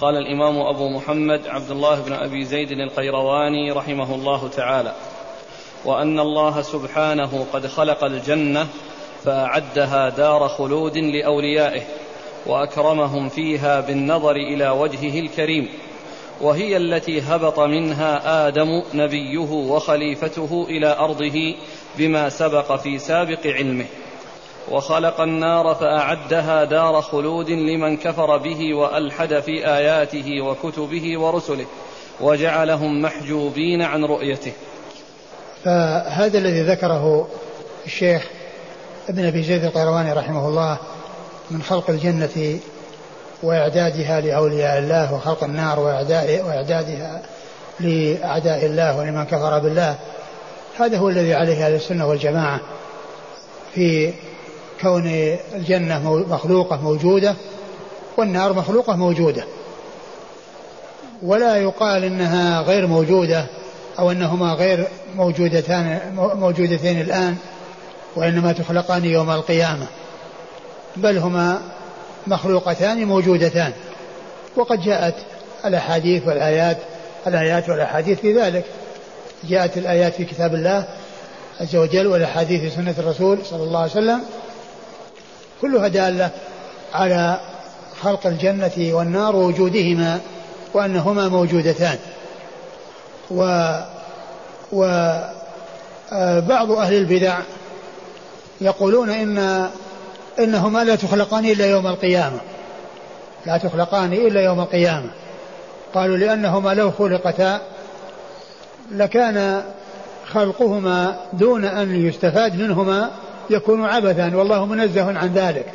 قال الإمام أبو محمد عبد الله بن أبي زيد القيرواني رحمه الله تعالى وأن الله سبحانه قد خلق الجنة فأعدها دار خلود لأوليائه وأكرمهم فيها بالنظر إلى وجهه الكريم وهي التي هبط منها آدم نبيه وخليفته إلى أرضه بما سبق في سابق علمه. وخلق النار فأعدها دار خلود لمن كفر به وألحد في آياته وكتبه ورسله وجعلهم محجوبين عن رؤيته. فهذا الذي ذكره الشيخ ابن أبي زيد القيرواني رحمه الله من خلق الجنة وإعدادها لأولياء الله وخلق النار وإعدادها لأعداء الله ولمن كفر بالله هذا هو الذي عليه أهل السنة والجماعة في كون الجنة مخلوقة موجودة والنار مخلوقة موجودة. ولا يقال إنها غير موجودة أو إنهما غير موجودتان موجودتين الآن وإنما تخلقان يوم القيامة. بل هما مخلوقتان موجودتان. وقد جاءت الأحاديث والايات الآيات والأحاديث في ذلك. جاءت الآيات في كتاب الله عز وجل والأحاديث في سنة الرسول صلى الله عليه وسلم كلها دالة على خلق الجنة والنار ووجودهما وأنهما موجودتان. و وبعض آه، أهل البدع يقولون إن إنهما لا تخلقان إلا يوم القيامة. لا تخلقان إلا يوم القيامة. قالوا لأنهما لو خلقتا لكان خلقهما دون أن يستفاد منهما يكون عبثا والله منزه عن ذلك.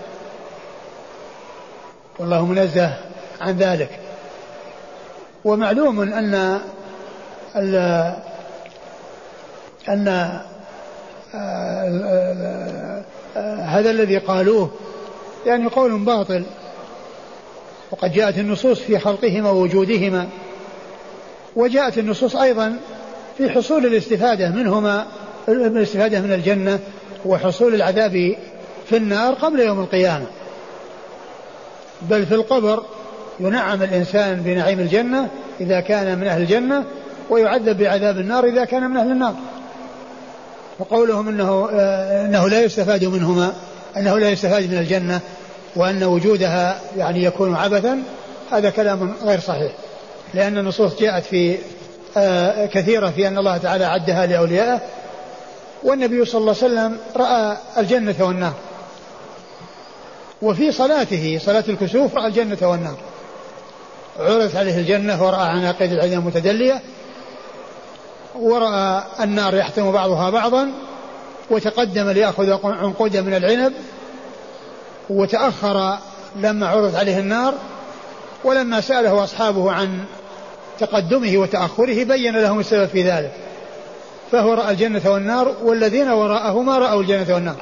والله منزه عن ذلك. ومعلوم أن أن هذا الذي قالوه يعني قول باطل. وقد جاءت النصوص في خلقهما ووجودهما. وجاءت النصوص أيضا في حصول الاستفادة منهما الاستفادة من الجنة وحصول العذاب في النار قبل يوم القيامة. بل في القبر ينعم الإنسان بنعيم الجنة إذا كان من أهل الجنة ويعذب بعذاب النار إذا كان من أهل النار. وقولهم انه آه، إنه لا يستفاد منهما إنه لا يستفاد من الجنة وأن وجودها يعني يكون عبثا هذا كلام غير صحيح. لأن النصوص جاءت في آه، كثيرة في أن الله تعالى عدها لأوليائه والنبي صلى الله عليه وسلم رأى الجنة والنار. وفي صلاته صلاة الكسوف رأى الجنة والنار. عرضت عليه الجنة ورأى عناقيد العين المتدلية ورأى النار يحتم بعضها بعضا وتقدم ليأخذ عنقودا من العنب وتأخر لما عرضت عليه النار ولما سأله أصحابه عن تقدمه وتأخره بين لهم السبب في ذلك. فهو رأى الجنة والنار والذين وراءه ما رأوا الجنة والنار.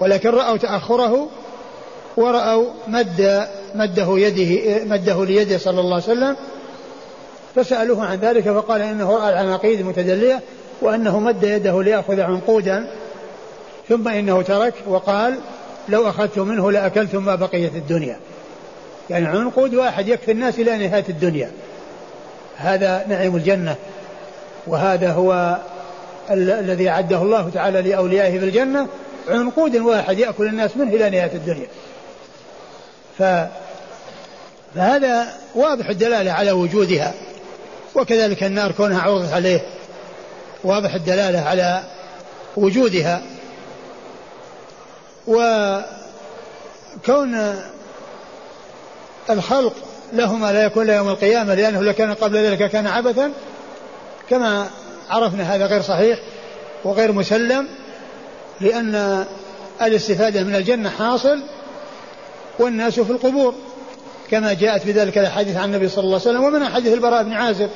ولكن رأوا تأخره ورأوا مد مده يده مده ليده صلى الله عليه وسلم فسألوه عن ذلك فقال إنه رأى العناقيد المتدلية وأنه مد يده ليأخذ عنقودا ثم إنه ترك وقال لو أخذت منه لأكلتم ما بقيت الدنيا. يعني عنقود واحد يكفي الناس إلى نهاية الدنيا. هذا نعيم الجنة وهذا هو الذي أعده الله تعالى لأوليائه في الجنة عنقود واحد يأكل الناس منه إلى نهاية الدنيا. ف فهذا واضح الدلالة على وجودها وكذلك النار كونها عرضت عليه واضح الدلالة على وجودها. وكون الخلق لهما لا يكون يوم القيامة لأنه لو كان قبل ذلك كان عبثا كما عرفنا هذا غير صحيح وغير مسلم لأن الاستفادة من الجنة حاصل والناس في القبور كما جاءت بذلك الأحاديث عن النبي صلى الله عليه وسلم ومن حديث البراء بن عازب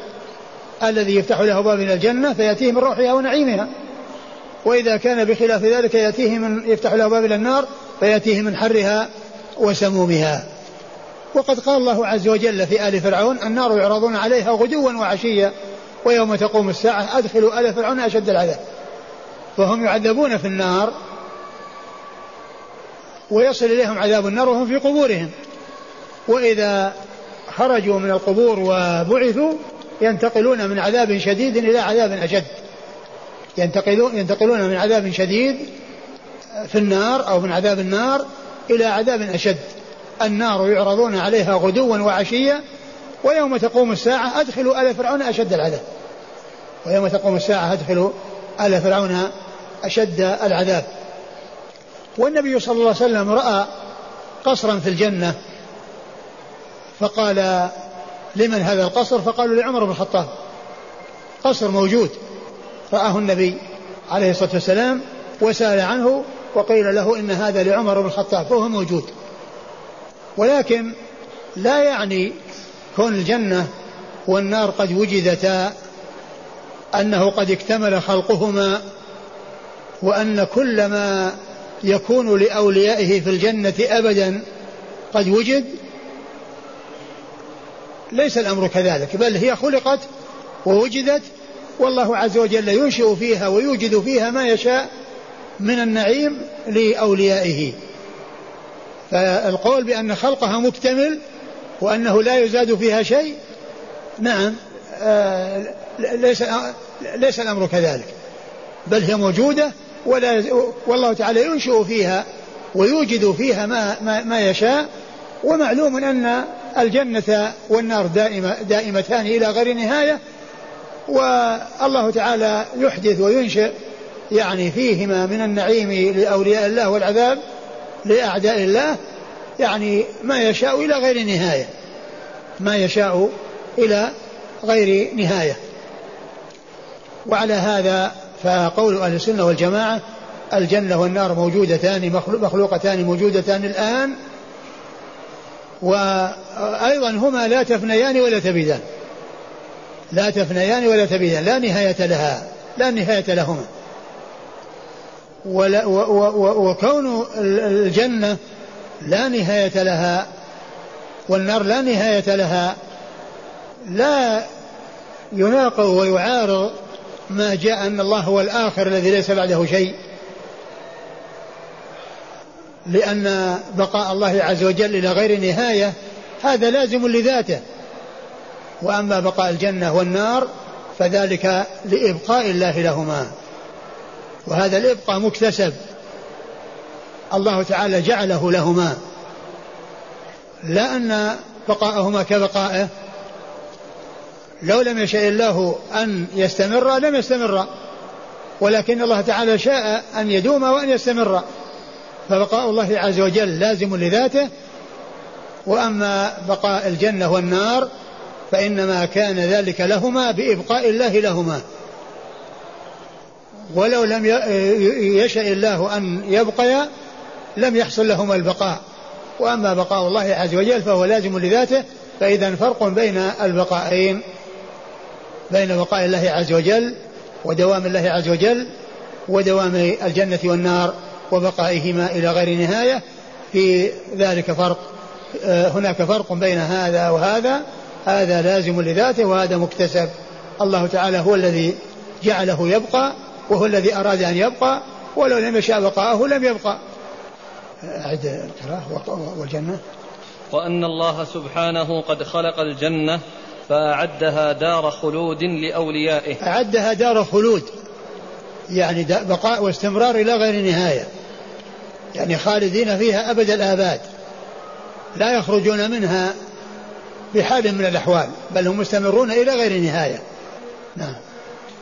الذي يفتح له باب من الجنة فيأتيه من روحها ونعيمها. وإذا كان بخلاف ذلك يأتيه من يفتح له باب إلى النار فيأتيه من حرها وسمومها. وقد قال الله عز وجل في آل فرعون النار يعرضون عليها غدوا وعشيا. ويوم تقوم الساعة أدخلوا آل فرعون أشد العذاب. فهم يعذبون في النار ويصل إليهم عذاب النار وهم في قبورهم. وإذا خرجوا من القبور وبعثوا ينتقلون من عذاب شديد إلى عذاب أشد. ينتقلون ينتقلون من عذاب شديد في النار أو من عذاب النار إلى عذاب أشد. النار يعرضون عليها غدوا وعشيا ويوم تقوم الساعة أدخلوا آل فرعون أشد العذاب. ويوم تقوم الساعة أدخلوا آل فرعون أشد العذاب. والنبي صلى الله عليه وسلم رأى قصرا في الجنة فقال لمن هذا القصر؟ فقالوا لعمر بن الخطاب. قصر موجود. رآه النبي عليه الصلاة والسلام وسأل عنه وقيل له إن هذا لعمر بن الخطاب فهو موجود. ولكن لا يعني كون الجنة والنار قد وجدتا أنه قد اكتمل خلقهما وأن كل ما يكون لأوليائه في الجنة أبدا قد وجد ليس الأمر كذلك بل هي خلقت ووجدت والله عز وجل ينشئ فيها ويوجد فيها ما يشاء من النعيم لأوليائه. فالقول بأن خلقها مكتمل وأنه لا يزاد فيها شيء نعم آه ليس ليس الأمر كذلك بل هي موجودة ولا والله تعالى ينشئ فيها ويوجد فيها ما, ما, ما يشاء ومعلوم أن الجنة والنار دائمة دائمتان إلى غير نهاية والله تعالى يحدث وينشئ يعني فيهما من النعيم لأولياء الله والعذاب لأعداء الله يعني ما يشاء إلى غير نهاية. ما يشاء إلى غير نهاية. وعلى هذا فقول أهل السنة والجماعة الجنة والنار موجودتان مخلوقتان موجودتان الآن وأيضا هما لا تفنيان ولا تبيدان. لا تفنيان ولا تبيدان. لا نهاية لها. لا نهاية لهما. ولا وكون الجنة لا نهاية لها والنار لا نهاية لها. لا يناقض ويعارض ما جاء أن الله هو الآخر الذي ليس بعده شيء. لأن بقاء الله عز وجل إلى غير نهاية هذا لازم لذاته. وأما بقاء الجنة والنار فذلك لإبقاء الله لهما. وهذا الإبقاء مكتسب. الله تعالى جعله لهما. لا أن بقاءهما كبقائه. لو لم يشاء الله أن يستمر لم يستمر. ولكن الله تعالى شاء أن يدوم وأن يستمر. فبقاء الله عز وجل لازم لذاته. وأما بقاء الجنة والنار فإنما كان ذلك لهما بإبقاء الله لهما. ولو لم يشاء الله أن يبقيا لم يحصل لهما البقاء. وأما بقاء الله عز وجل فهو لازم لذاته فإذا فرق بين البقائين بين بقاء الله عز وجل ودوام الله عز وجل ودوام الجنة والنار وبقائهما إلى غير نهاية في ذلك فرق آه، هناك فرق بين هذا وهذا هذا لازم لذاته وهذا مكتسب. الله تعالى هو الذي جعله يبقى وهو الذي أراد أن يبقى ولو لم يشاء بقاءه لم يبقى. أعد والجنة. وأن الله سبحانه قد خلق الجنة فأعدها دار خلود لأوليائه. أعدها دار خلود. يعني بقاء واستمرار إلى غير نهاية. يعني خالدين فيها أبد الآباد. لا يخرجون منها بحال من الأحوال بل هم مستمرون إلى غير نهاية. نعم.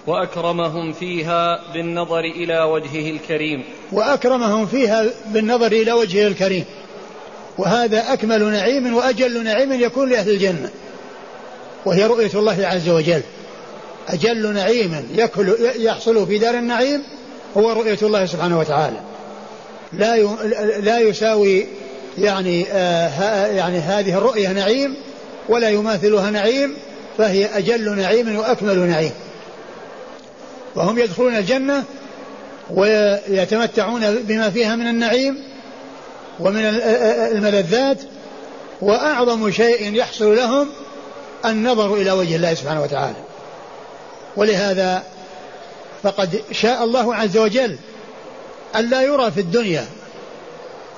وأكرمهم فيها بالنظر إلى وجهه الكريم. وأكرمهم فيها بالنظر إلى وجهه الكريم. وهذا أكمل نعيم وأجل نعيم يكون لأهل الجنة. وهي رؤية الله عز وجل. أجل نعيم يحصل في دار النعيم هو رؤية الله سبحانه وتعالى. لا لا يساوي يعني آه يعني هذه الرؤية نعيم ولا يماثلها نعيم فهي أجل نعيم وأكمل نعيم. وهم يدخلون الجنة ويتمتعون بما فيها من النعيم ومن الملذات وأعظم شيء يحصل لهم النظر إلى وجه الله سبحانه وتعالى. ولهذا فقد شاء الله عز وجل أن لا يرى في الدنيا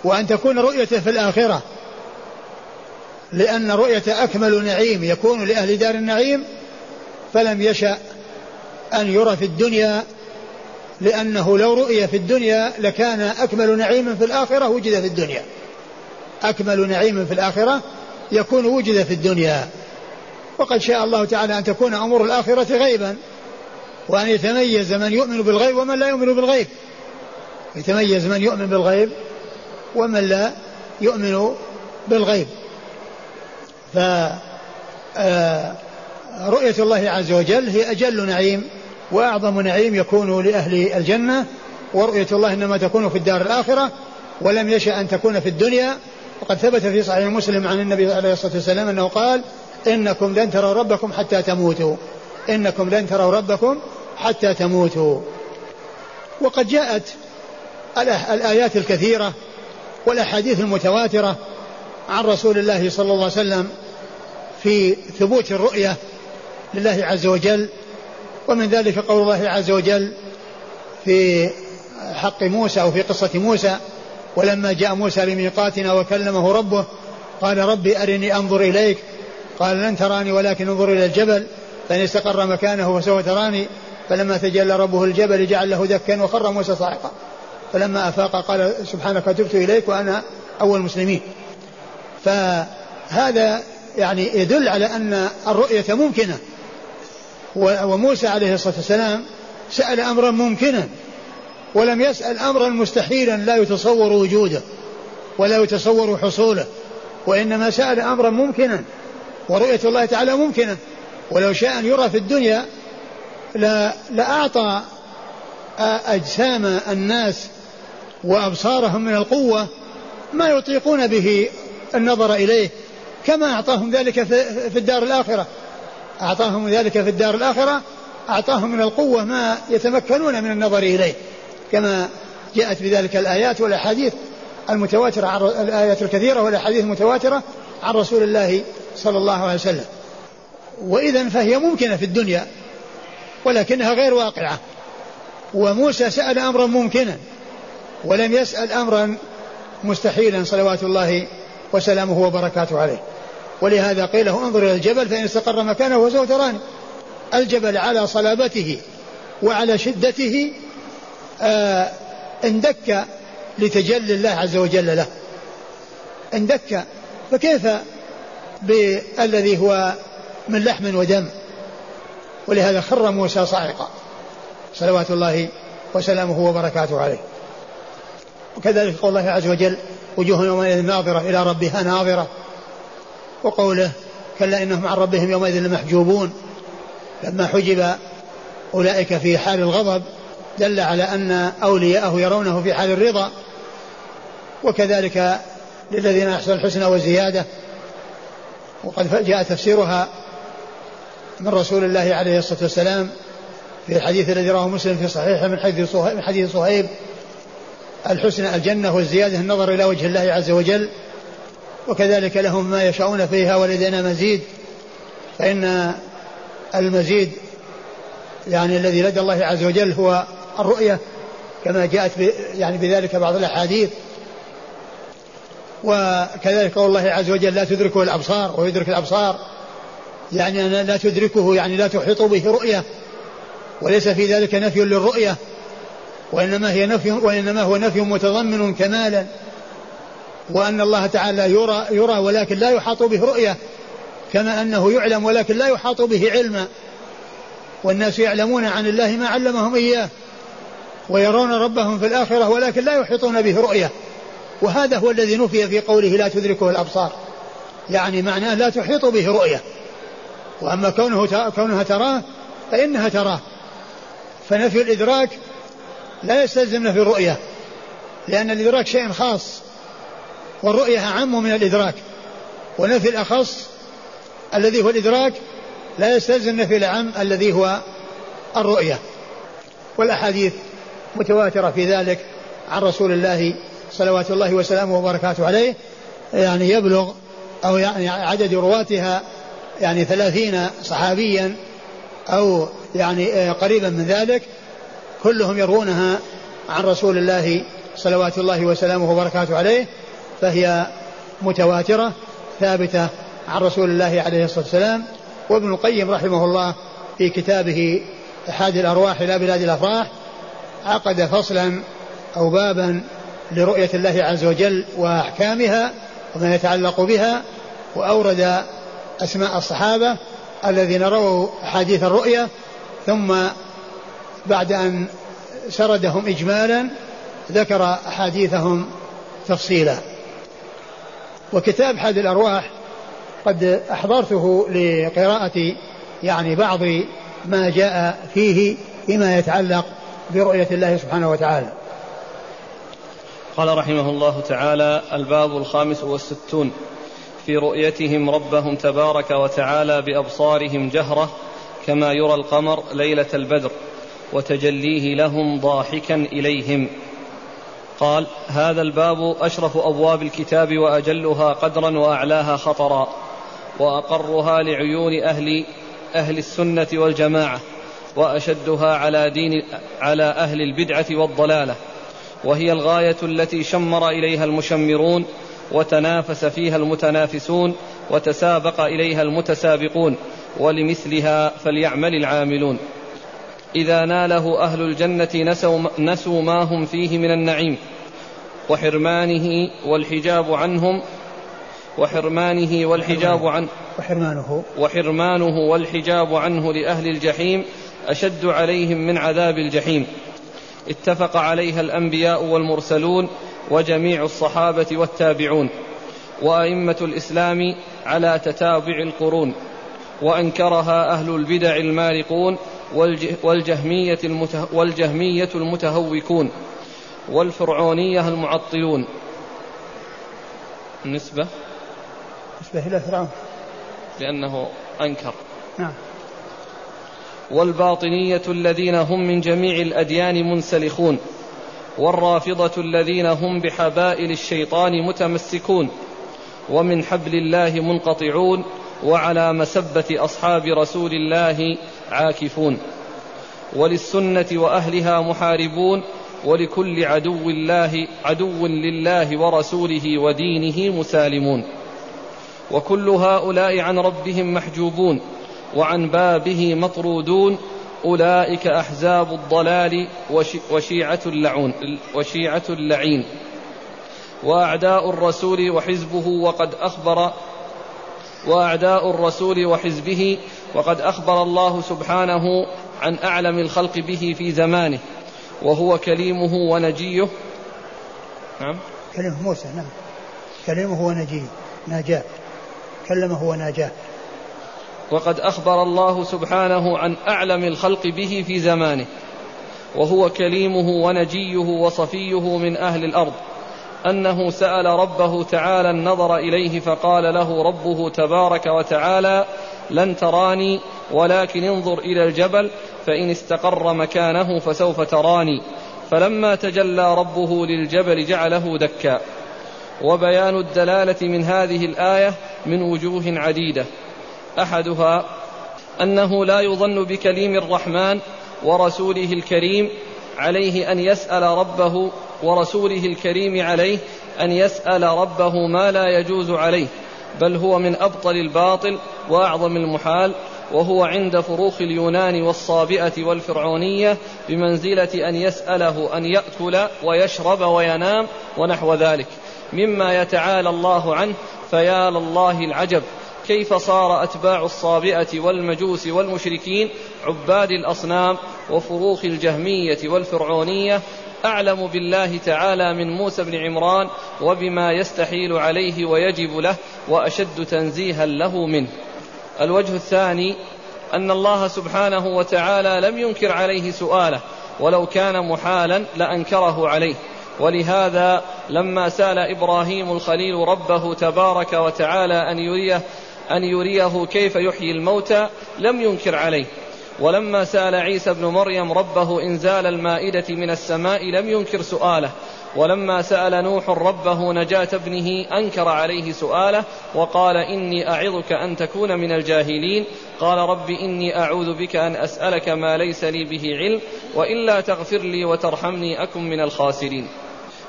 وأن تكون رؤيته في الآخرة لأن رؤية أكمل نعيم يكون لأهل دار النعيم فلم يشأ أن يرى في الدنيا لأنه لو رؤي في الدنيا لكان أكمل نعيم في الآخرة وجد في الدنيا. أكمل نعيم في الآخرة يكون وجد في الدنيا. وقد شاء الله تعالى أن تكون أمور الآخرة غيبا وأن يتميز من يؤمن بالغيب ومن لا يؤمن بالغيب. يتميز من يؤمن بالغيب ومن لا يؤمن بالغيب. ف آه، الله عز وجل هي أجل نعيم. وأعظم نعيم يكون لأهل الجنة ورؤية الله إنما تكون في الدار الآخرة ولم يشأ أن تكون في الدنيا. وقد ثبت في صحيح مسلم عن النبي عليه الصلاة والسلام أنه قال إنكم لن تروا ربكم حتى تموتوا. إنكم لن تروا ربكم حتى تموتوا. وقد جاءت الآيات الكثيرة والأحاديث المتواترة عن رسول الله صلى الله عليه وسلم في ثبوت الرؤية لله عز وجل ومن ذلك قول الله عز وجل في حق موسى أو في قصة موسى ولما جاء موسى لميقاتنا وكلمه ربه قال ربي أرني أنظر إليك قال لن تراني ولكن انظر إلى الجبل فإن استقر مكانه فسوف تراني فلما تجلى ربه الجبل جعل له دكا وخر موسى صاعقا. فلما أفاق قال سبحانك تبت إليك وأنا أول المسلمين. فهذا يعني يدل على أن الرؤية ممكنة وموسى عليه الصلاة والسلام سأل أمرا ممكنا ولم يسأل أمرا مستحيلا لا يتصور وجوده ولا يتصور حصوله وإنما سأل أمرا ممكنا ورؤية الله تعالى ممكنة ولو شاء أن يرى في الدنيا لأعطى أجسام الناس وأبصارهم من القوة ما يطيقون به النظر إليه كما أعطاهم ذلك في الدار الآخرة. أعطاهم ذلك في الدار الآخرة أعطاهم من القوة ما يتمكنون من النظر إليه. كما جاءت بذلك الآيات والأحاديث المتواترة عن الآيات الكثيرة والأحاديث المتواترة عن رسول الله صلى الله عليه وسلم. وإذا فهي ممكنة في الدنيا ولكنها غير واقعة. وموسى سأل أمرا ممكنا ولم يسأل أمرا مستحيلا صلوات الله وسلامه وبركاته عليه. ولهذا قيل له انظر إلى الجبل فإن استقر مكانه فسوف تراني الجبل على صلابته وعلى شدته آه اندك لتجلي الله عز وجل له. اندك. فكيف بالذي هو من لحم ودم؟ ولهذا خر موسى صاعقا. صلوات الله وسلامه وبركاته عليه. وكذلك قول الله عز وجل وجوه يومئذ ناظرة إلى ربها ناظرة. وقوله كلا إنهم عن ربهم يومئذ لمحجوبون. لما حجب أولئك في حال الغضب دل على أن أولياءه يرونه في حال الرضا وكذلك للذين أحسنوا الحسنى والزيادة. وقد جاء تفسيرها من رسول الله عليه الصلاة والسلام في الحديث الذي رواه مسلم في صحيحه من حديث صهيب, من حديث صهيب الحسنى الجنة والزيادة النظر إلى وجه الله عز وجل. وكذلك لهم ما يشاءون فيها ولدينا مزيد. فإن المزيد يعني الذي لدى الله عز وجل هو الرؤية كما جاءت يعني بذلك بعض الأحاديث. وكذلك قول الله عز وجل لا تدركه الأبصار ويدرك الأبصار. يعني لا تدركه يعني لا تحيط به رؤية. وليس في ذلك نفي للرؤية وإنما هي نفي وإنما هو نفي متضمن كمالا. وأن الله تعالى يرى يرى ولكن لا يحاط به رؤية كما أنه يعلم ولكن لا يحاط به علما والناس يعلمون عن الله ما علمهم إياه ويرون ربهم في الآخرة ولكن لا يحيطون به رؤية. وهذا هو الذي نفي في قوله لا تدركه الأبصار. يعني معناه لا تحيط به رؤية. وأما كونه كونها تراه فإنها تراه. فنفي الإدراك لا يستلزم نفي الرؤية لأن الإدراك شيء خاص. والرؤية أعم من الإدراك. ونفي الأخص الذي هو الإدراك لا يستلزم نفي الأعم الذي هو الرؤية. والأحاديث متواترة في ذلك عن رسول الله صلوات الله وسلامه وبركاته عليه. يعني يبلغ أو يعني عدد رواتها يعني ثلاثين صحابيا أو يعني قريبا من ذلك كلهم يروونها عن رسول الله صلوات الله وسلامه وبركاته عليه. فهي متواترة ثابتة عن رسول الله عليه الصلاة والسلام وابن القيم رحمه الله في كتابه أحد الأرواح إلى بلاد الأفراح عقد فصلا أو بابا لرؤية الله عز وجل وأحكامها وما يتعلق بها وأورد أسماء الصحابة الذين رووا حديث الرؤيا ثم بعد أن سردهم إجمالا ذكر أحاديثهم تفصيلا. وكتاب حاد الأرواح قد أحضرته لقراءة يعني بعض ما جاء فيه فيما يتعلق برؤية الله سبحانه وتعالى. قال رحمه الله تعالى الباب الخامس والستون. في رؤيتهم ربهم تبارك وتعالى بأبصارهم جهرة كما يرى القمر ليلة البدر وتجليه لهم ضاحكا إليهم. قال هذا الباب أشرف أبواب الكتاب وأجلها قدرا وأعلاها خطرا وأقرها لعيون أهل أهل السنة والجماعة وأشدها على دين على أهل البدعة والضلالة. وهي الغاية التي شمر إليها المشمرون وتنافس فيها المتنافسون وتسابق إليها المتسابقون ولمثلها فليعمل العاملون. إذا ناله أهل الجنة نسوا, نسوا ما هم فيه من النعيم وحرمانه والحجاب عنهم وحرمانه والحجاب عنه وحرمانه. وحرمانه والحجاب عنه لأهل الجحيم أشد عليهم من عذاب الجحيم. اتفق عليها الأنبياء والمرسلون وجميع الصحابة والتابعون وأئمة الإسلام على تتابع القرون وأنكرها أهل البدع المارقون والجهمية, والجهمية المتهوكون والفرعونية المعطلون. النسبة نسبة إلى فرعون. لأنه أنكر. نعم. والباطنية الذين هم من جميع الأديان منسلخون والرافضة الذين هم بحبائل الشيطان متمسكون ومن حبل الله منقطعون وعلى مسبة أصحاب رسول الله عاكفون وللسنة وأهلها محاربون ولكل عدو الله عدو لله ورسوله ودينه مسالمون وكل هؤلاء عن ربهم محجوبون وعن بابه مطرودون أولئك أحزاب الضلال وشيعة اللعون وشيعة اللعين وأعداء الرسول وحزبه وقد أخبر وأعداء الرسول وحزبه وقد أخبر الله سبحانه عن أعلم الخلق به في زمانه وهو كليمه ونجيه. نعم. كلمه موسى نعم. كلمه ونجيه ناجاه. كلمه وناجاه. وقد أخبر الله سبحانه عن أعلم الخلق به في زمانه وهو كليمه ونجيه وصفيه من أهل الأرض. أنه سأل ربه تعالى النظر إليه فقال له ربه تبارك وتعالى لن تراني ولكن انظر إلى الجبل فإن استقر مكانه فسوف تراني. فلما تجلى ربه للجبل جعله دكا. وبيان الدلالة من هذه الآية من وجوه عديدة. أحدها أنه لا يظن بكليم الرحمن ورسوله الكريم عليه أن يسأل ربه ورسوله الكريم عليه أن يسأل ربه ما لا يجوز عليه بل هو من أبطل الباطل وأعظم المحال وهو عند فروخ اليونان والصابئة والفرعونية بمنزلة أن يسأله أن يأكل ويشرب وينام ونحو ذلك. مما يتعالى الله عنه فيا لله العجب. كيف صار أتباع الصابئة والمجوس والمشركين عباد الأصنام وفروخ الجهمية والفرعونية أعلم بالله تعالى من موسى بن عمران وبما يستحيل عليه ويجب له وأشد تنزيها له منه. الوجه الثاني أن الله سبحانه وتعالى لم ينكر عليه سؤاله ولو كان محالا لأنكره عليه. ولهذا لما سأل إبراهيم الخليل ربه تبارك وتعالى أن يريه أن يريه كيف يحيي الموتى لم ينكر عليه. ولما سأل عيسى بن مريم ربه إنزال المائدة من السماء لم ينكر سؤاله. ولما سأل نوح ربه نجاة ابنه أنكر عليه سؤاله وقال إني أعظك أن تكون من الجاهلين. قال رب إني أعوذ بك أن أسألك ما ليس لي به علم وإلا تغفر لي وترحمني أكن من الخاسرين.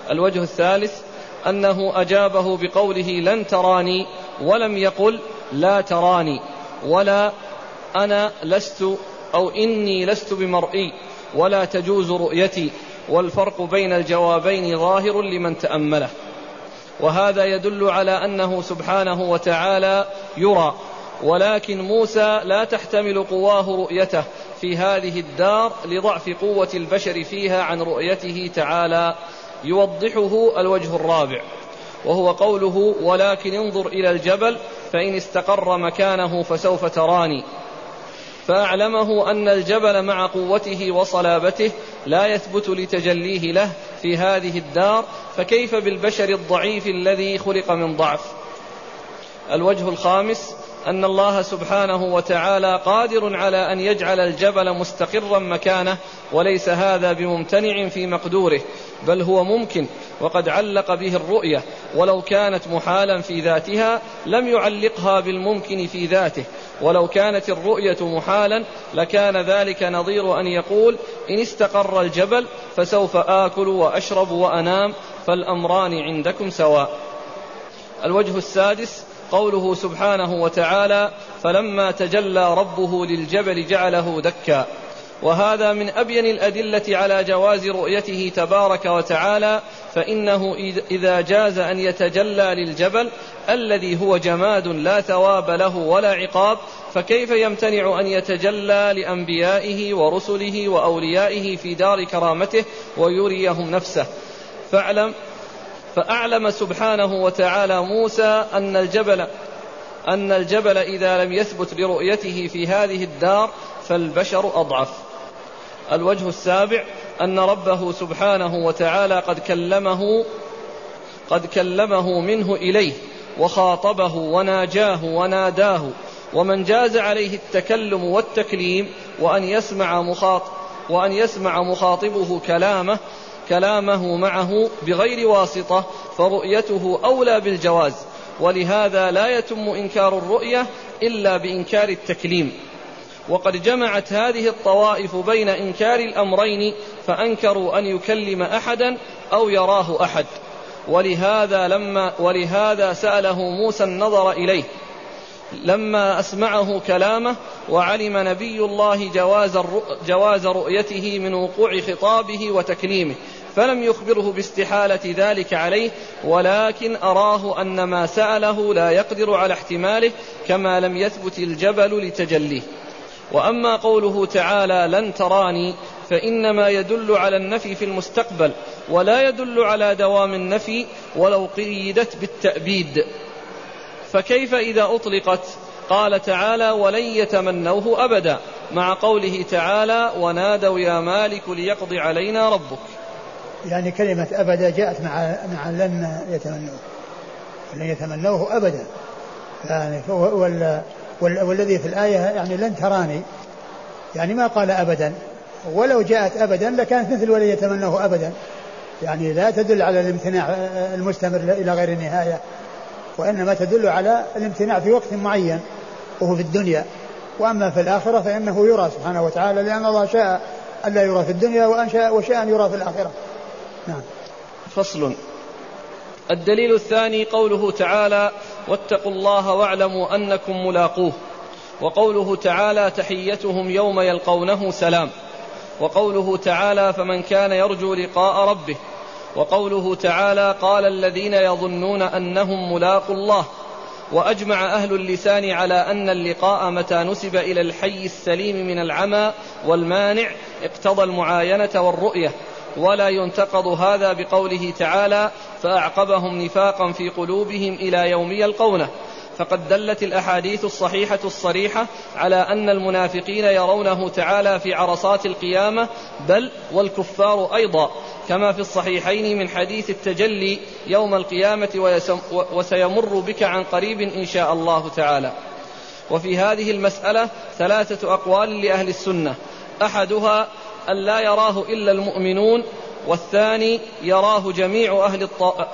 الوجه الثالث أنه أجابه بقوله لن تراني ولم يقل لا تراني ولا أنا لست أو إني لست بمرئي ولا تجوز رؤيتي والفرق بين الجوابين ظاهر لمن تأمله. وهذا يدل على أنه سبحانه وتعالى يرى ولكن موسى لا تحتمل قواه رؤيته في هذه الدار لضعف قوة البشر فيها عن رؤيته تعالى يوضحه الوجه الرابع وهو قوله ولكن انظر إلى الجبل فإن استقر مكانه فسوف تراني. فأعلمه أن الجبل مع قوته وصلابته لا يثبت لتجليه له في هذه الدار فكيف بالبشر الضعيف الذي خلق من ضعف؟ الوجه الخامس أن الله سبحانه وتعالى قادر على أن يجعل الجبل مستقرا مكانه وليس هذا بممتنع في مقدوره بل هو ممكن وقد علق به الرؤية ولو كانت محالا في ذاتها لم يعلقها بالممكن في ذاته ولو كانت الرؤية محالا لكان ذلك نظير أن يقول إن استقر الجبل فسوف آكل وأشرب وأنام فالأمران عندكم سواء. الوجه السادس قوله سبحانه وتعالى فلما تجلى ربه للجبل جعله دكا. وهذا من أبين الأدلة على جواز رؤيته تبارك وتعالى فإنه إذا جاز أن يتجلى للجبل الذي هو جماد لا ثواب له ولا عقاب فكيف يمتنع أن يتجلى لأنبيائه ورسله وأوليائه في دار كرامته ويريهم نفسه فاعلم فأعلم سبحانه وتعالى موسى أن الجبل أن الجبل إذا لم يثبت لرؤيته في هذه الدار فالبشر أضعف. الوجه السابع أن ربه سبحانه وتعالى قد كلمه قد كلمه منه إليه وخاطبه وناجاه وناداه ومن جاز عليه التكلم والتكليم وأن يسمع مخاط وأن يسمع مخاطبه كلامه كلامه معه بغير واسطة فرؤيته أولى بالجواز. ولهذا لا يتم إنكار الرؤية إلا بإنكار التكليم. وقد جمعت هذه الطوائف بين إنكار الأمرين فأنكروا أن يكلم أحدا أو يراه أحد. ولهذا لما ولهذا سأله موسى النظر إليه. لما أسمعه كلامه وعلم نبي الله جواز, جواز رؤيته من وقوع خطابه وتكليمه فلم يخبره باستحالة ذلك عليه ولكن أراه أن ما سأله لا يقدر على احتماله كما لم يثبت الجبل لتجليه. وأما قوله تعالى لن تراني فإنما يدل على النفي في المستقبل ولا يدل على دوام النفي ولو قيدت بالتأبيد. فكيف إذا أطلقت؟ قال تعالى ولن يتمنوه أبدا مع قوله تعالى ونادوا يا مالك ليقضي علينا ربك. يعني كلمة أبدا جاءت مع مع لن يتمنوه. لن يتمنوه أبدا. يعني وال والذي في الآية يعني لن تراني. يعني ما قال أبدا. ولو جاءت أبدا لكانت مثل ولن يتمنوه أبدا. يعني لا تدل على الامتناع المستمر إلى غير النهاية. وإنما تدل على الامتناع في وقت معين وهو في الدنيا. وأما في الآخرة فإنه يرى سبحانه وتعالى لأن الله شاء ألا يرى في الدنيا وأن وشاء أن يرى في الآخرة. نعم. فصل. الدليل الثاني قوله تعالى واتقوا الله واعلموا أنكم ملاقوه. وقوله تعالى تحيتهم يوم يلقونه سلام. وقوله تعالى فمن كان يرجو لقاء ربه. وقوله تعالى قال الذين يظنون أنهم ملاقوا الله. وأجمع أهل اللسان على أن اللقاء متى نسب إلى الحي السليم من العمى والمانع اقتضى المعاينة والرؤية. ولا ينتقض هذا بقوله تعالى فأعقبهم نفاقا في قلوبهم إلى يوم يلقونه. فقد دلت الأحاديث الصحيحة الصريحة على أن المنافقين يرونه تعالى في عرصات القيامة بل والكفار أيضا كما في الصحيحين من حديث التجلي يوم القيامة وسيمر بك عن قريب إن شاء الله تعالى. وفي هذه المسألة ثلاثة أقوال لأهل السنة. أحدها أن لا يراه إلا المؤمنون والثاني يراه جميع أهل,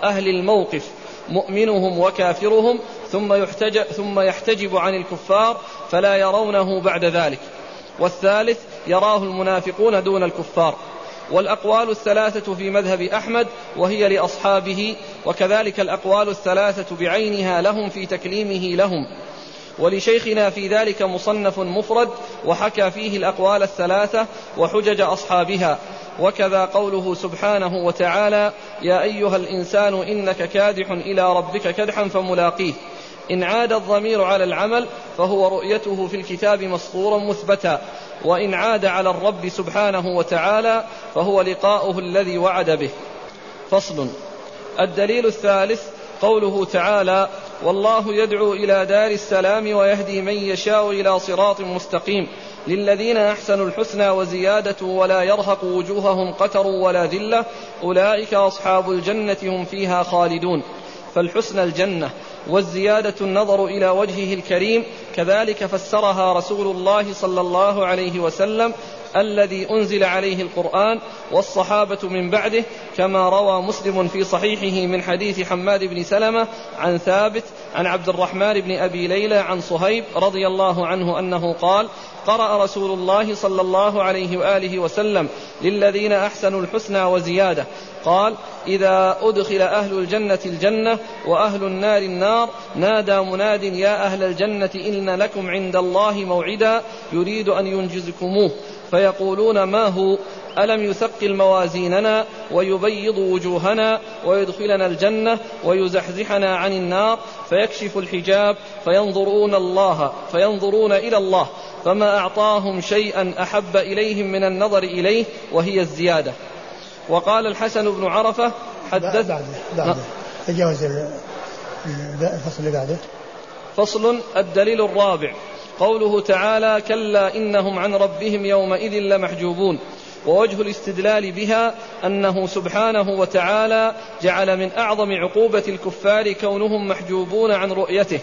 أهل الموقف مؤمنهم وكافرهم ثم, يحتج ثم يحتجب عن الكفار فلا يرونه بعد ذلك. والثالث يراه المنافقون دون الكفار. والأقوال الثلاثة في مذهب أحمد وهي لأصحابه وكذلك الأقوال الثلاثة بعينها لهم في تكليمه لهم. ولشيخنا في ذلك مصنف مفرد وحكى فيه الأقوال الثلاثة وحجج أصحابها. وكذا قوله سبحانه وتعالى يا أيها الإنسان إنك كادح إلى ربك كدحا فملاقيه. إن عاد الضمير على العمل فهو رؤيته في الكتاب مسطورا مثبتا. وإن عاد على الرب سبحانه وتعالى فهو لقاؤه الذي وعد به. فصل. الدليل الثالث قوله تعالى والله يدعو إلى دار السلام ويهدي من يشاء إلى صراط مستقيم. للذين أحسنوا الحسنى وزيادة ولا يرهق وجوههم قتر ولا ذلة أولئك أصحاب الجنة هم فيها خالدون. فالحسنى الجنة والزيادة النظر إلى وجهه الكريم كذلك فسرها رسول الله صلى الله عليه وسلم الذي أنزل عليه القرآن والصحابة من بعده كما روى مسلم في صحيحه من حديث حماد بن سلمة عن ثابت عن عبد الرحمن بن أبي ليلى عن صهيب رضي الله عنه أنه قال قرأ رسول الله صلى الله عليه وآله وسلم للذين أحسنوا الحسنى وزيادة. قال إذا أدخل أهل الجنة الجنة وأهل النار النار نادى مناد يا أهل الجنة إن لكم عند الله موعدا يريد أن ينجزكموه. فيقولون ما هو؟ ألم يثقل موازيننا ويبيض وجوهنا ويدخلنا الجنة ويزحزحنا عن النار؟ فيكشف الحجاب فينظرون الله فينظرون إلى الله فما أعطاهم شيئا أحب إليهم من النظر إليه وهي الزيادة. وقال الحسن بن عرفة حدث بعده بعده تجاوز الفصل اللي بعده. فصل الدليل الرابع. قوله تعالى كلا إنهم عن ربهم يومئذ لمحجوبون. ووجه الاستدلال بها أنه سبحانه وتعالى جعل من أعظم عقوبة الكفار كونهم محجوبون عن رؤيته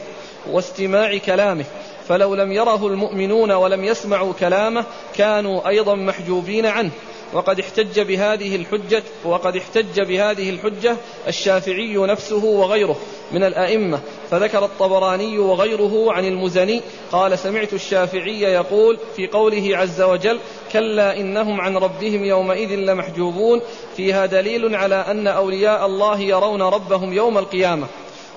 واستماع كلامه. فلو لم يره المؤمنون ولم يسمعوا كلامه كانوا أيضا محجوبين عنه. وقد احتج بهذه الحجة وقد احتج بهذه الحجة الشافعي نفسه وغيره من الأئمة. فذكر الطبراني وغيره عن المزني قال سمعت الشافعي يقول في قوله عز وجل كلا إنهم عن ربهم يومئذ لمحجوبون. فيها دليل على أن أولياء الله يرون ربهم يوم القيامة.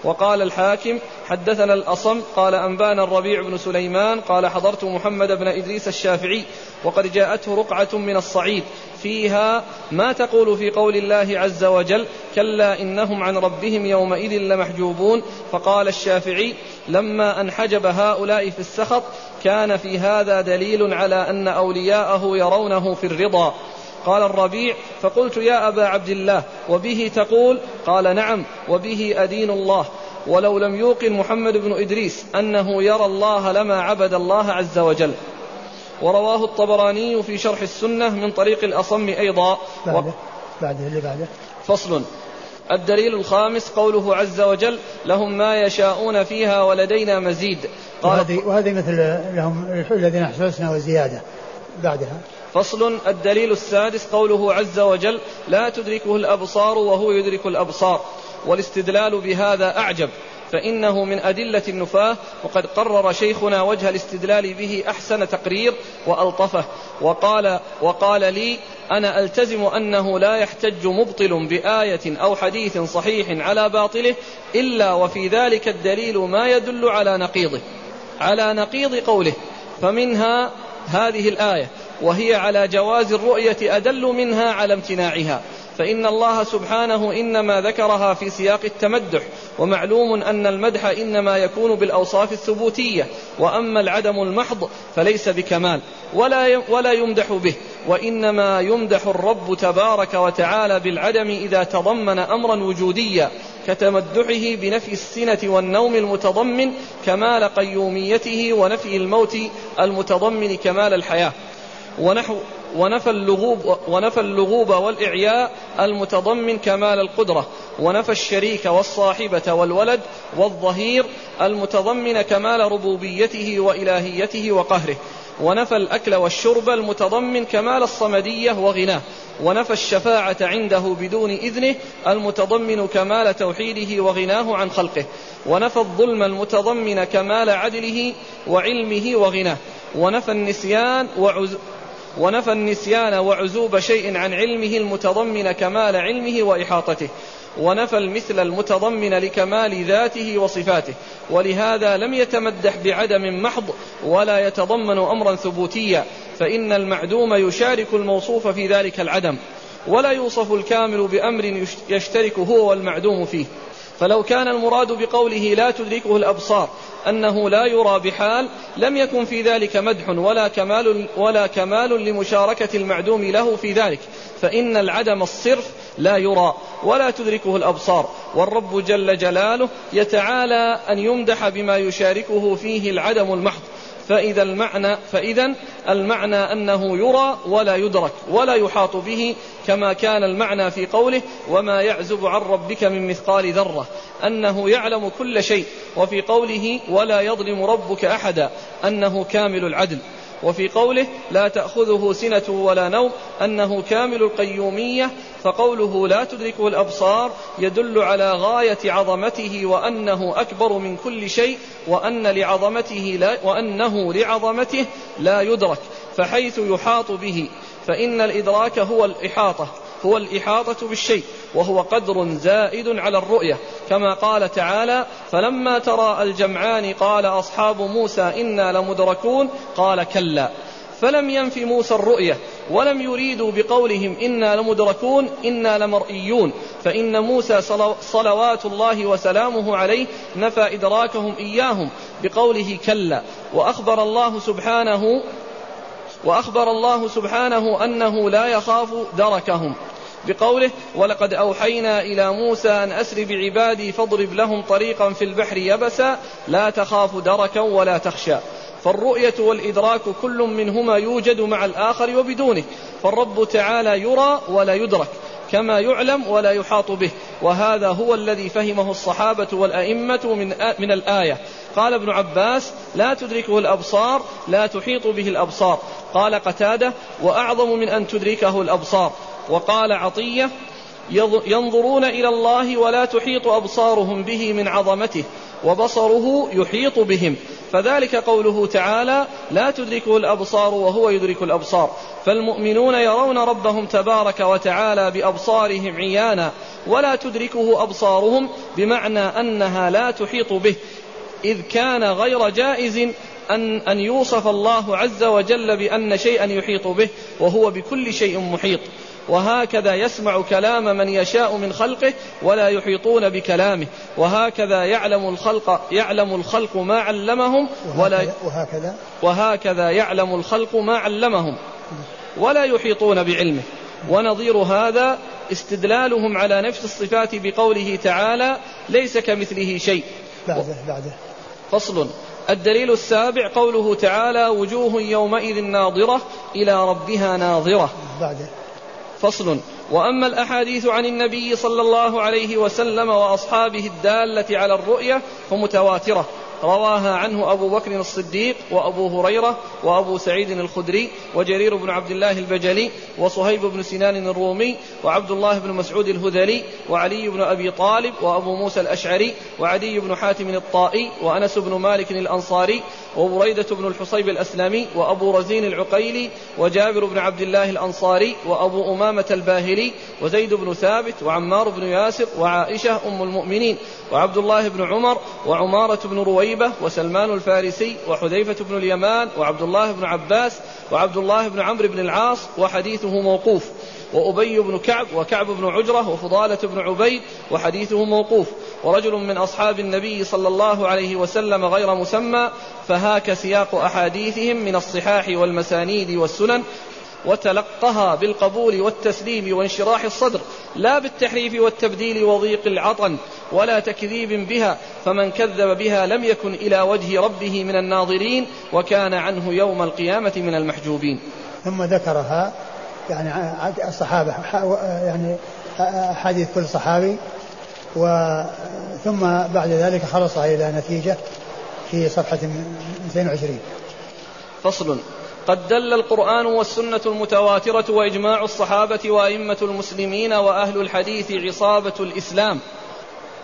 وقال الحاكم حدثنا الأصم قال أنبانا الربيع بن سليمان قال حضرت محمد بن إدريس الشافعي وقد جاءته رقعة من الصعيد فيها ما تقول في قول الله عز وجل كلا إنهم عن ربهم يومئذ لمحجوبون فقال الشافعي لما أنحجب هؤلاء في السخط كان في هذا دليل على أن أولياءه يرونه في الرضا قال الربيع فقلت يا أبا عبد الله وبه تقول؟ قال نعم وبه أدين الله. ولو لم يوقن محمد بن إدريس أنه يرى الله لما عبد الله عز وجل. ورواه الطبراني في شرح السنة من طريق الأصم أيضا. بعده بعده اللي بعده. فصل. الدليل الخامس قوله عز وجل لهم ما يشاءون فيها ولدينا مزيد. قال وهذه, وهذه مثل لهم الذين احسسنا وزيادة بعدها. فصل. الدليل السادس قوله عز وجل لا تدركه الأبصار وهو يدرك الأبصار. والاستدلال بهذا أعجب فإنه من أدلة النفاة وقد قرر شيخنا وجه الاستدلال به أحسن تقرير وألطفه. وقال وقال لي أنا ألتزم أنه لا يحتج مبطل بآية أو حديث صحيح على باطله إلا وفي ذلك الدليل ما يدل على نقيضه. على نقيض قوله. فمنها هذه الآية وهي على جواز الرؤية أدل منها على امتناعها. فإن الله سبحانه إنما ذكرها في سياق التمدح ومعلوم أن المدح إنما يكون بالأوصاف الثبوتية. وأما العدم المحض فليس بكمال ولا ولا يمدح به. وإنما يمدح الرب تبارك وتعالى بالعدم إذا تضمن أمرا وجوديا كتمدحه بنفي السنة والنوم المتضمن كمال قيوميته ونفي الموت المتضمن كمال الحياة. ونحو ونفى اللغوب ونفى اللغوب والإعياء المتضمن كمال القدرة ونفى الشريك والصاحبة والولد والظهير المتضمن كمال ربوبيته وإلهيته وقهره ونفى الأكل والشرب المتضمن كمال الصمدية وغناه ونفى الشفاعة عنده بدون إذنه المتضمن كمال توحيده وغناه عن خلقه ونفى الظلم المتضمن كمال عدله وعلمه وغناه ونفى النسيان وعز ونفى النسيان وعزوب شيء عن علمه المتضمن كمال علمه وإحاطته. ونفى المثل المتضمن لكمال ذاته وصفاته. ولهذا لم يتمدح بعدم محض ولا يتضمن أمرا ثبوتيا. فإن المعدوم يشارك الموصوف في ذلك العدم. ولا يوصف الكامل بأمر يشترك هو والمعدوم فيه. فلو كان المراد بقوله لا تدركه الأبصار أنه لا يرى بحال لم يكن في ذلك مدح ولا كمال ولا كمال لمشاركة المعدوم له في ذلك. فإن العدم الصرف لا يرى ولا تدركه الأبصار. والرب جل جلاله يتعالى أن يمدح بما يشاركه فيه العدم المحض. فإذا المعنى فإذا المعنى أنه يرى ولا يدرك ولا يحاط به كما كان المعنى في قوله وما يعزب عن ربك من مثقال ذرة أنه يعلم كل شيء وفي قوله ولا يظلم ربك أحدا أنه كامل العدل. وفي قوله لا تأخذه سنة ولا نوم أنه كامل القيومية فقوله لا تدركه الأبصار يدل على غاية عظمته وأنه أكبر من كل شيء وأن لعظمته لا وأنه لعظمته لا يدرك فحيث يحاط به فإن الإدراك هو الإحاطة. هو الإحاطة بالشيء وهو قدر زائد على الرؤية. كما قال تعالى فلما ترى الجمعان قال أصحاب موسى إنا لمدركون قال كلا. فلم ينف موسى الرؤية ولم يريدوا بقولهم إنا لمدركون إنا لمرئيون فإن موسى صلوات الله وسلامه عليه نفى إدراكهم إياهم بقوله كلا. وأخبر الله سبحانه وأخبر الله سبحانه أنه لا يخاف دركهم. بقوله ولقد أوحينا إلى موسى أن أسر بعبادي فاضرب لهم طريقا في البحر يبسا لا تخاف دركا ولا تخشى. فالرؤية والإدراك كل منهما يوجد مع الآخر وبدونه. فالرب تعالى يرى ولا يدرك. كما يعلم ولا يحاط به. وهذا هو الذي فهمه الصحابة والأئمة من, من الآية. قال ابن عباس لا تدركه الأبصار لا تحيط به الأبصار. قال قتادة وأعظم من أن تدركه الأبصار. وقال عطية ينظرون إلى الله ولا تحيط أبصارهم به من عظمته. وبصره يحيط بهم. فذلك قوله تعالى لا تدركه الأبصار وهو يدرك الأبصار فالمؤمنون يرون ربهم تبارك وتعالى بأبصارهم عيانا ولا تدركه أبصارهم بمعنى أنها لا تحيط به. إذ كان غير جائز أن أن يوصف الله عز وجل بأن شيئا يحيط به وهو بكل شيء محيط. وهكذا يسمع كلام من يشاء من خلقه ولا يحيطون بكلامه. وهكذا يعلم الخلق يعلم الخلق ما علمهم ولا وهكذا وهكذا. يعلم الخلق ما علمهم ولا يحيطون بعلمه. ونظير هذا استدلالهم على نفس الصفات بقوله تعالى ليس كمثله شيء. بعده بعده. فصل. الدليل السابع قوله تعالى وجوه يومئذ ناظرة إلى ربها ناظرة. بعده. فصل. وأما الأحاديث عن النبي صلى الله عليه وسلم وأصحابه الدالة على الرؤية فمتواترة. رواها عنه أبو بكر الصديق وأبو هريرة وأبو سعيد الخدري وجرير بن عبد الله البجلي وصهيب بن سنان الرومي وعبد الله بن مسعود الهذلي وعلي بن أبي طالب وأبو موسى الأشعري وعدي بن حاتم الطائي وأنس بن مالك الأنصاري وبريدة بن الحصيب الأسلمي وأبو رزين العقيلي وجابر بن عبد الله الأنصاري وأبو أمامة الباهلي وزيد بن ثابت وعمار بن ياسر وعائشة أم المؤمنين وعبد الله بن عمر وعمارة بن رويبة وسلمان الفارسي وحذيفة بن اليمان وعبد الله بن عباس وعبد الله بن عمرو بن العاص وحديثه موقوف. وأبي بن كعب وكعب بن عجرة وفضالة بن عبيد وحديثه موقوف. ورجل من أصحاب النبي صلى الله عليه وسلم غير مسمى فهاك سياق أحاديثهم من الصحاح والمسانيد والسنن وتلقها بالقبول والتسليم وانشراح الصدر لا بالتحريف والتبديل وضيق العطن ولا تكذيب بها فمن كذب بها لم يكن إلى وجه ربه من الناظرين وكان عنه يوم القيامة من المحجوبين. ثم ذكرها يعني الصحابة يعني حديث كل صحابي وثم بعد ذلك خلصها إلى نتيجة في صفحة 220 فصل. قد دل القرآن والسنة المتواترة وإجماع الصحابة وأئمة المسلمين وأهل الحديث عصابة الإسلام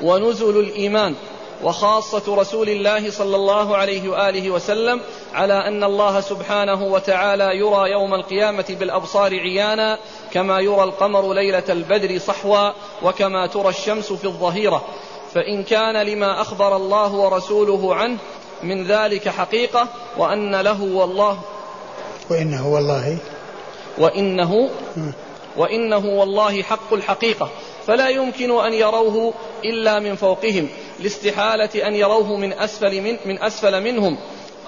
ونزل الإيمان وخاصة رسول الله صلى الله عليه وآله وسلم على أن الله سبحانه وتعالى يرى يوم القيامة بالأبصار عيانا كما يرى القمر ليلة البدر صحوا وكما ترى الشمس في الظهيرة. فإن كان لما أخبر الله ورسوله عنه من ذلك حقيقة وأن له والله وإنه والله وإنه وإنه والله حق الحقيقة. فلا يمكن أن يروه إلا من فوقهم لاستحالة أن يروه من أسفل, من, من أسفل منهم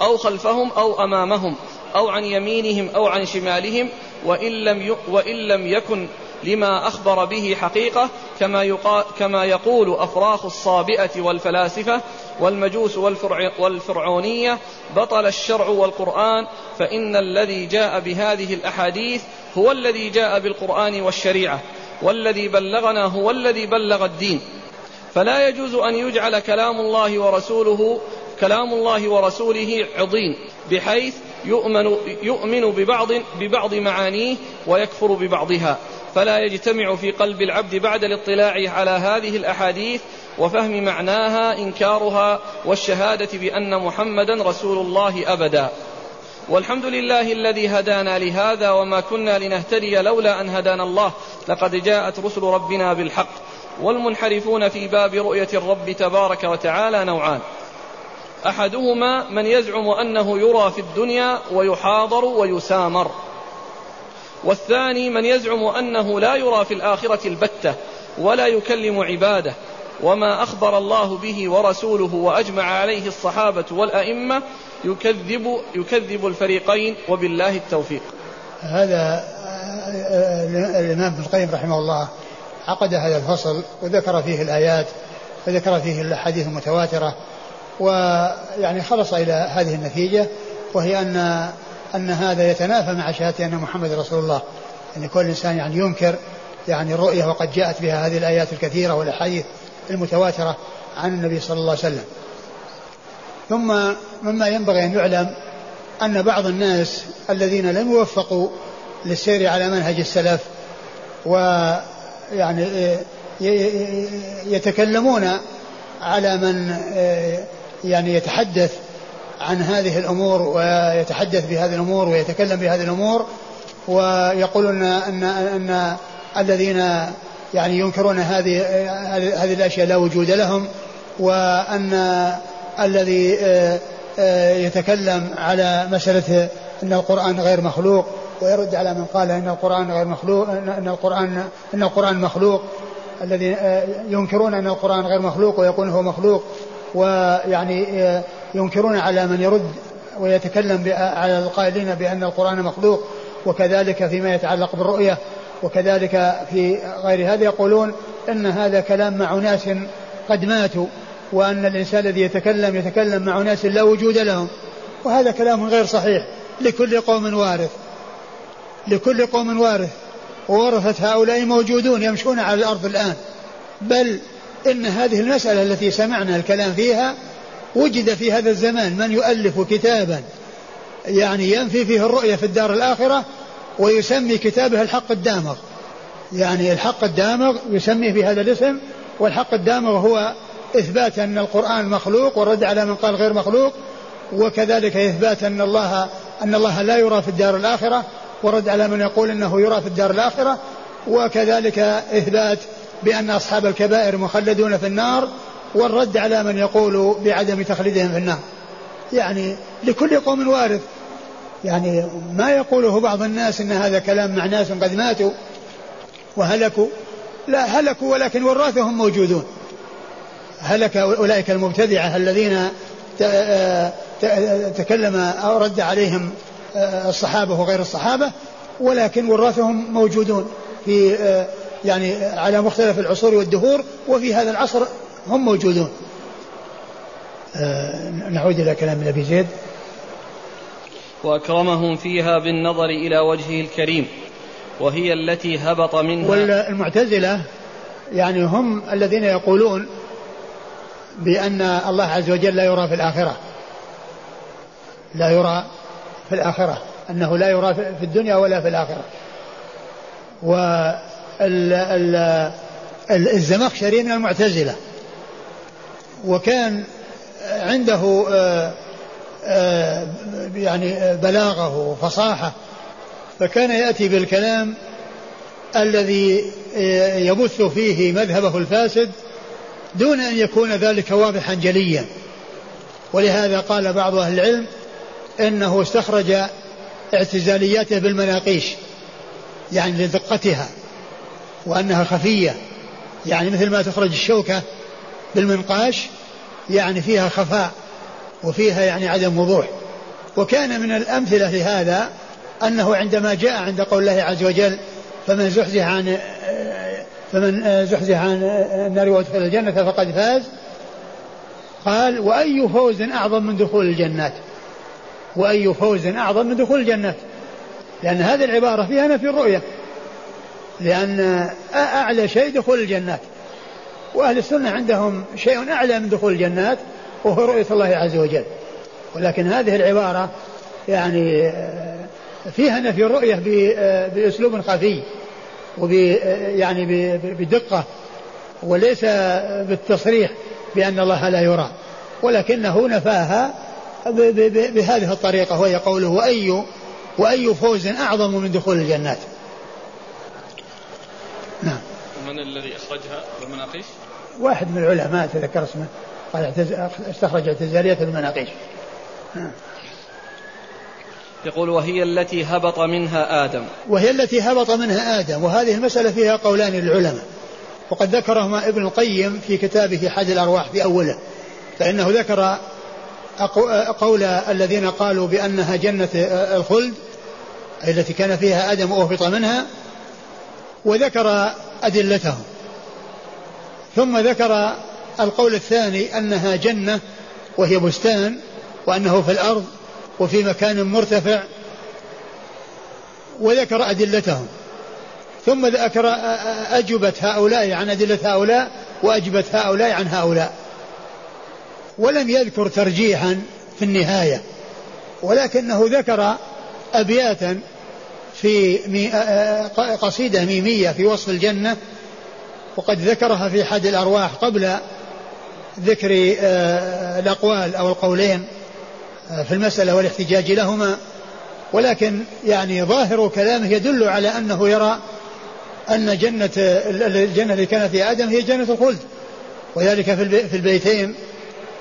أو خلفهم أو أمامهم أو عن يمينهم أو عن شمالهم وإن لم, وإن لم يكن لما أخبر به حقيقة كما, يقال كما يقول أفراخ الصابئة والفلاسفة والمجوس والفرع والفرعونية بطل الشرع والقرآن فإن الذي جاء بهذه الأحاديث هو الذي جاء بالقرآن والشريعة والذي بلغنا هو الذي بلغ الدين. فلا يجوز أن يجعل كلام الله ورسوله كلام الله ورسوله عضين بحيث يؤمن, يؤمن ببعض, ببعض معانيه ويكفر ببعضها. فلا يجتمع في قلب العبد بعد الاطلاع على هذه الأحاديث وفهم معناها إنكارها والشهادة بأن محمدا رسول الله أبدا. والحمد لله الذي هدانا لهذا وما كنا لنهتدي لولا أن هدانا الله. لقد جاءت رسل ربنا بالحق والمنحرفون في باب رؤية الرب تبارك وتعالى نوعان. أحدهما من يزعم أنه يرى في الدنيا ويحاضر ويسامر. والثاني من يزعم أنه لا يرى في الآخرة البتة ولا يكلم عباده وما أخبر الله به ورسوله وأجمع عليه الصحابة والأئمة يكذب يكذب الفريقين وبالله التوفيق. هذا الإمام ابن القيم رحمه الله عقد هذا الفصل وذكر فيه الآيات وذكر فيه الأحاديث المتواترة ويعني خلص إلى هذه النتيجة وهي أن أن هذا يتنافى مع شهادة أن محمد رسول الله. أن كل إنسان يعني ينكر يعني الرؤية وقد جاءت بها هذه الآيات الكثيرة والأحاديث المتواترة عن النبي صلى الله عليه وسلم. ثم مما ينبغي أن يعلم أن بعض الناس الذين لم يوفقوا للسير على منهج السلف ويعني يتكلمون على من يعني يتحدث عن هذه الأمور ويتحدث بهذه الأمور ويتكلم بهذه الأمور ويقولون أن أن, أن الذين يعني ينكرون هذه هذه الأشياء لا وجود لهم وأن الذي يتكلم على مسألة أن القرآن غير مخلوق ويرد على من قال أن القرآن غير مخلوق أن القرآن أن القرآن مخلوق. الذي ينكرون أن القرآن غير مخلوق ويقول هو مخلوق ويعني ينكرون على من يرد ويتكلم على القائلين بأن القرآن مخلوق وكذلك فيما يتعلق بالرؤية وكذلك في غير هذا يقولون إن هذا كلام مع اناس قد ماتوا وأن الإنسان الذي يتكلم يتكلم مع اناس لا وجود لهم. وهذا كلام غير صحيح لكل قوم وارث. لكل قوم وارث. وورثة هؤلاء موجودون يمشون على الأرض الآن. بل إن هذه المسألة التي سمعنا الكلام فيها وجد في هذا الزمان من يؤلف كتابا يعني ينفي فيه الرؤية في الدار الآخرة ويسمي كتابه الحق الدامغ. يعني الحق الدامغ يسميه بهذا الاسم والحق الدامغ هو إثبات أن القرآن مخلوق والرد على من قال غير مخلوق وكذلك إثبات أن الله أن الله لا يرى في الدار الآخرة ورد على من يقول أنه يرى في الدار الآخرة. وكذلك إثبات بأن أصحاب الكبائر مخلدون في النار والرد على من يقول بعدم تخليدهم في النار يعني لكل قوم وارث. يعني ما يقوله بعض الناس إن هذا كلام مع ناس قد ماتوا وهلكوا. لا هلكوا ولكن وراثهم موجودون. هلك أولئك المبتدعة الذين تكلم أو رد عليهم الصحابة وغير الصحابة ولكن وراثهم موجودون في يعني على مختلف العصور والدهور وفي هذا العصر هم موجودون. نعود إلى كلام أبي زيد. وأكرمهم فيها بالنظر إلى وجهه الكريم وهي التي هبط منها. والمعتزلة يعني هم الذين يقولون بأن الله عز وجل لا يرى في الآخرة. لا يرى في الآخرة. أنه لا يرى في الدنيا ولا في الآخرة. والزمخشري من المعتزلة. وكان عنده آه، آه، يعني بلاغه وفصاحة فكان يأتي بالكلام الذي آه، يبث فيه مذهبه الفاسد دون أن يكون ذلك واضحا جليا. ولهذا قال بعض أهل العلم إنه استخرج اعتزالياته بالمناقيش يعني لدقتها وأنها خفية يعني مثل ما تخرج الشوكة بالمنقاش يعني فيها خفاء وفيها يعني عدم وضوح. وكان من الأمثلة لهذا أنه عندما جاء عند قول الله عز وجل فمن زحزح عن فمن زحزح عن النار وأدخل الجنة فقد فاز قال وأي فوز أعظم من دخول الجنات؟ وأي فوز أعظم من دخول الجنات؟ لأن هذه العبارة فيها نفي الرؤية لأن أعلى شيء دخول الجنات. وأهل السنة عندهم شيء أعلى من دخول الجنات وهو رؤية الله عز وجل. ولكن هذه العبارة يعني فيها نفي الرؤية بأسلوب خفي وب يعني بدقة وليس بالتصريح بأن الله لا يرى. ولكنه نفاها بهذه الطريقة وهي قوله وأي وأي فوز أعظم من دخول الجنات. نعم. من الذي أخرجها؟ بالمناقيش؟ واحد من العلماء تذكر اسمه قال استخرج اعتزالية المناقيش. يقول وهي التي هبط منها آدم. وهي التي هبط منها آدم وهذه المسألة فيها قولان للعلماء. وقد ذكرهما ابن القيم في كتابه حد الأرواح في أوله. فإنه ذكر قول الذين قالوا بأنها جنة الخلد التي كان فيها آدم وأهبط منها وذكر أدلتهم. ثم ذكر القول الثاني أنها جنة وهي بستان وأنه في الأرض وفي مكان مرتفع وذكر أدلتهم. ثم ذكر أجوبة هؤلاء عن أدلة هؤلاء وأجبت هؤلاء عن هؤلاء. ولم يذكر ترجيحا في النهاية ولكنه ذكر أبياتا في قصيدة ميمية في وصف الجنة وقد ذكرها في حد الأرواح قبل ذكر الأقوال أو القولين في المسألة والاحتجاج لهما. ولكن يعني ظاهر كلامه يدل على أنه يرى أن جنة الجنة اللي كان فيها آدم هي جنة الخلد. وذلك في البيتين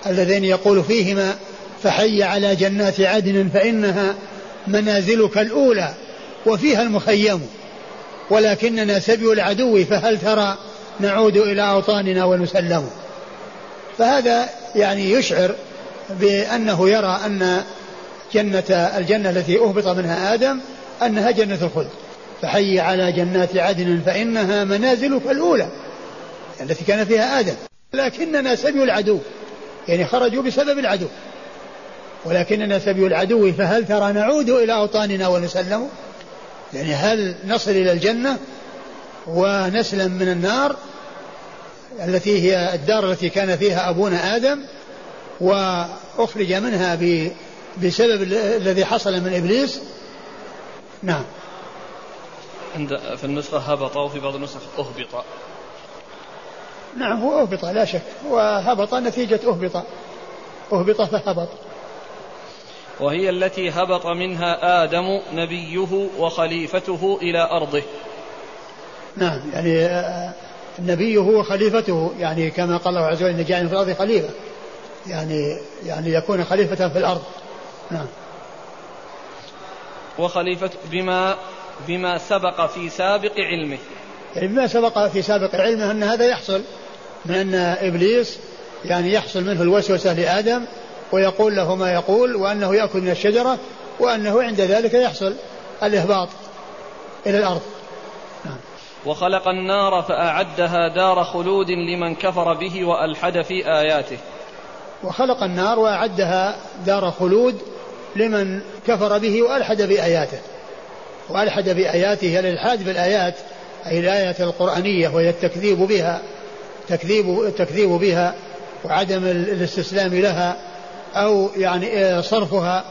اللذين يقول فيهما فحي على جنات عدن فإنها منازلك الأولى وفيها المخيم ولكننا سبي العدو فهل ترى نعود إلى أوطاننا ونسلم. فهذا يعني يشعر بأنه يرى أن جنة الجنة التي أهبط منها آدم أنها جنة الخلد. فحي على جنات عدن فإنها منازلك الأولى التي كان فيها آدم. لكننا سبي العدو. يعني خرجوا بسبب العدو. ولكننا سبي العدو فهل ترى نعود إلى أوطاننا ونسلم؟ يعني هل نصل إلى الجنة؟ ونسلم من النار التي هي الدار التي كان فيها أبونا آدم وأخرج منها بسبب الذي حصل من إبليس. نعم. عند في النسخة هبط وفي بعض النسخ أهبط. نعم هو أهبط لا شك. وهبط نتيجة أهبط. أهبط فهبط. وهي التي هبط منها آدم نبيه وخليفته إلى أرضه. نعم يعني آه، نبيه وخليفته يعني كما قال الله عز وجل جعل في الأرض خليفة. يعني يعني يكون خليفة في الأرض. نعم. وخليفة بما بما سبق في سابق علمه. يعني بما سبق في سابق علمه أن هذا يحصل من أن إبليس يعني يحصل منه الوسوسة لآدم ويقول له ما يقول وأنه يأكل من الشجرة وأنه عند ذلك يحصل الإهباط إلى الأرض. وخلق النار فأعدها دار خلود لمن كفر به وألحد في آياته. وخلق النار وأعدها دار خلود لمن كفر به وألحد بآياته. وألحد بآياته الإلحاد بالآيات أي الآية القرآنية وهي التكذيب بها تكذيب التكذيب بها وعدم الاستسلام لها أو يعني صرفها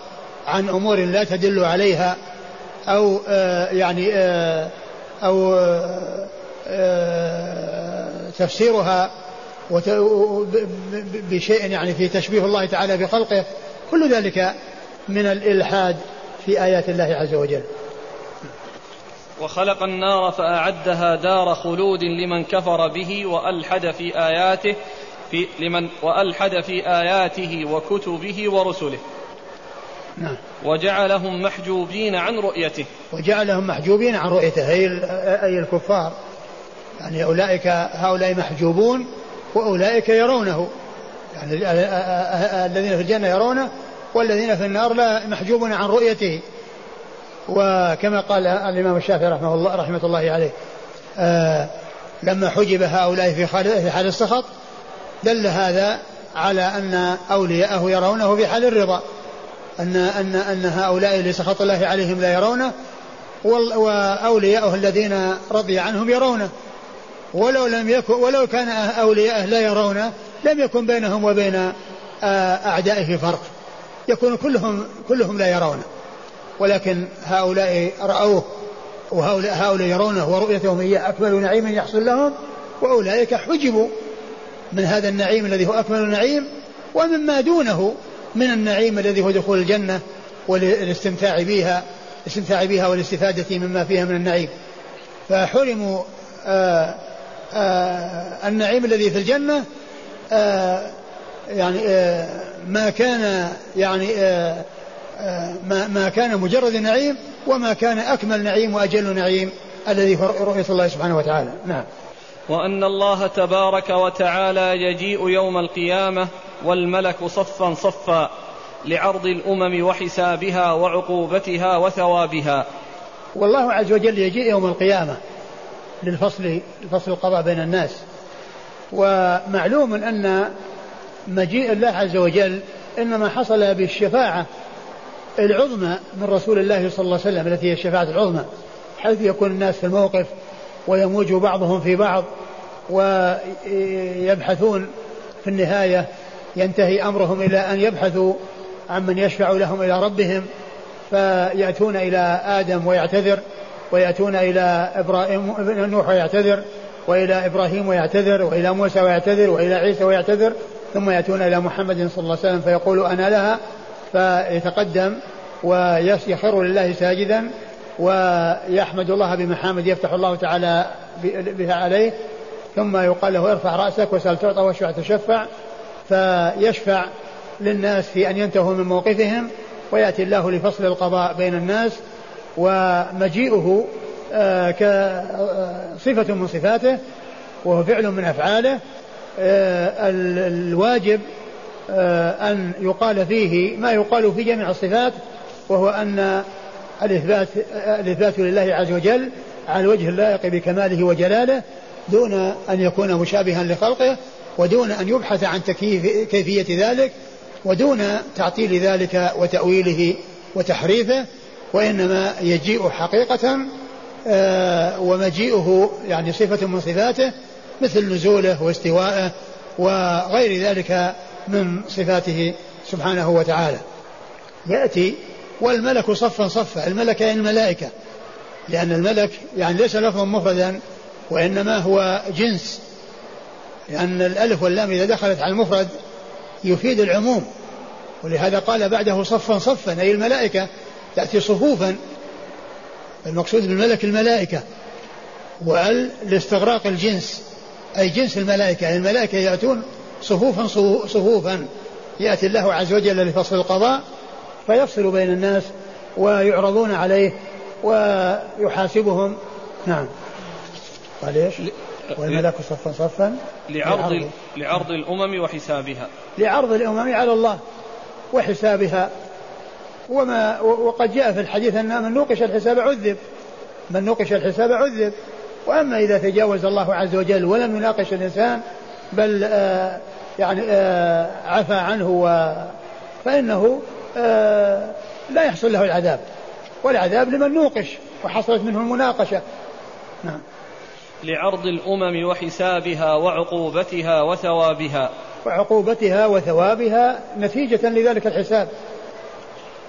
عن أمور لا تدل عليها أو يعني أو تفسيرها بشيء يعني في تشبيه الله تعالى بخلقه كل ذلك من الإلحاد في آيات الله عز وجل. وخلق النار فأعدها دار خلود لمن كفر به وألحد في آياته في لمن وألحد في آياته وكتبه ورسله. نعم. وجعلهم محجوبين عن رؤيته. وجعلهم محجوبين عن رؤيته أي, أي الكفار. يعني أولئك هؤلاء محجوبون وأولئك يرونه. يعني الذين في الجنة يرونه والذين في النار لا محجوبون عن رؤيته. وكما قال الإمام الشافعي رحمه الله رحمة الله عليه آه لما حجب هؤلاء في حال في حال السخط دل هذا على أن أولياءه يرونه في حال الرضا. أن أن أن هؤلاء اللي سخط الله عليهم لا يرونه وأولياءه الذين رضي عنهم يرونه. ولو لم يكن ولو كان أولياءه لا يرونه لم يكن بينهم وبين أعدائه فرق. يكون كلهم كلهم لا يرونه. ولكن هؤلاء رأوه وهؤلاء هؤلاء يرونه ورؤيتهم هي أكمل نعيم يحصل لهم وأولئك حجبوا من هذا النعيم الذي هو أكمل نعيم ومما دونه من النعيم الذي هو دخول الجنة والاستمتاع بها الاستمتاع بها والاستفادة مما فيها من النعيم. فحرموا آآ آه، آآ آه، النعيم الذي في الجنة آه، يعني ما كان يعني ما ما كان مجرد نعيم وما كان أكمل نعيم وأجل نعيم الذي هو رؤية الله سبحانه وتعالى. نعم. وأن الله تبارك وتعالى يجيء يوم القيامة والملك صفا صفا لعرض الأمم وحسابها وعقوبتها وثوابها. والله عز وجل يجيء يوم القيامة للفصل الفصل القضاء بين الناس. ومعلوم أن مجيء الله عز وجل إنما حصل بالشفاعة العظمى من رسول الله صلى الله عليه وسلم التي هي الشفاعة العظمى. حيث يكون الناس في الموقف ويموج بعضهم في بعض ويبحثون في النهاية ينتهي أمرهم إلى أن يبحثوا عن من يشفع لهم إلى ربهم فيأتون إلى آدم ويعتذر ويأتون إلى إبراهيم نوح ويعتذر وإلى إبراهيم ويعتذر وإلى موسى ويعتذر وإلى عيسى ويعتذر ثم يأتون إلى محمد صلى الله عليه وسلم فيقول أنا لها فيتقدم ويخر لله ساجدا ويحمد الله بمحامد يفتح الله تعالى بها عليه ثم يقال له ارفع رأسك وسأل تعطى واشفع تشفع. فيشفع للناس في أن ينتهوا من موقفهم ويأتي الله لفصل القضاء بين الناس ومجيئه آه، كصفة من صفاته وهو فعل من أفعاله. آه، الواجب آه، أن يقال فيه ما يقال في جميع الصفات وهو أن الإثبات الإثبات لله عز وجل على الوجه اللائق بكماله وجلاله دون أن يكون مشابها لخلقه. ودون أن يبحث عن تكييف كيفية ذلك ودون تعطيل ذلك وتأويله وتحريفه وإنما يجيء حقيقة آه، ومجيئه يعني صفة من صفاته مثل نزوله واستواءه وغير ذلك من صفاته سبحانه وتعالى. يأتي والملك صفا صفا الملك يعني الملائكة لأن الملك يعني ليس لفظا مفردا وإنما هو جنس. لأن الألف واللام إذا دخلت على المفرد يفيد العموم. ولهذا قال بعده صفا صفا أي الملائكة تأتي صفوفا. المقصود بالملك الملائكة وال لاستغراق الجنس أي جنس الملائكة. يعني الملائكة يأتون صفوفا صفوفا. يأتي الله عز وجل لفصل القضاء فيفصل بين الناس ويعرضون عليه ويحاسبهم. نعم. قال إيش؟ والملك صفا صفا لعرض لعرض الأمم وحسابها. لعرض الأمم على الله وحسابها. وما وقد جاء في الحديث أن من نوقش الحساب عذب. من نوقش الحساب عذب. وأما إذا تجاوز الله عز وجل ولم يناقش الإنسان بل آه يعني آه عفى عنه و فإنه آه لا يحصل له العذاب. والعذاب لمن نوقش وحصلت منه المناقشة. نعم. لعرض الأمم وحسابها وعقوبتها وثوابها. وعقوبتها وثوابها نتيجة لذلك الحساب.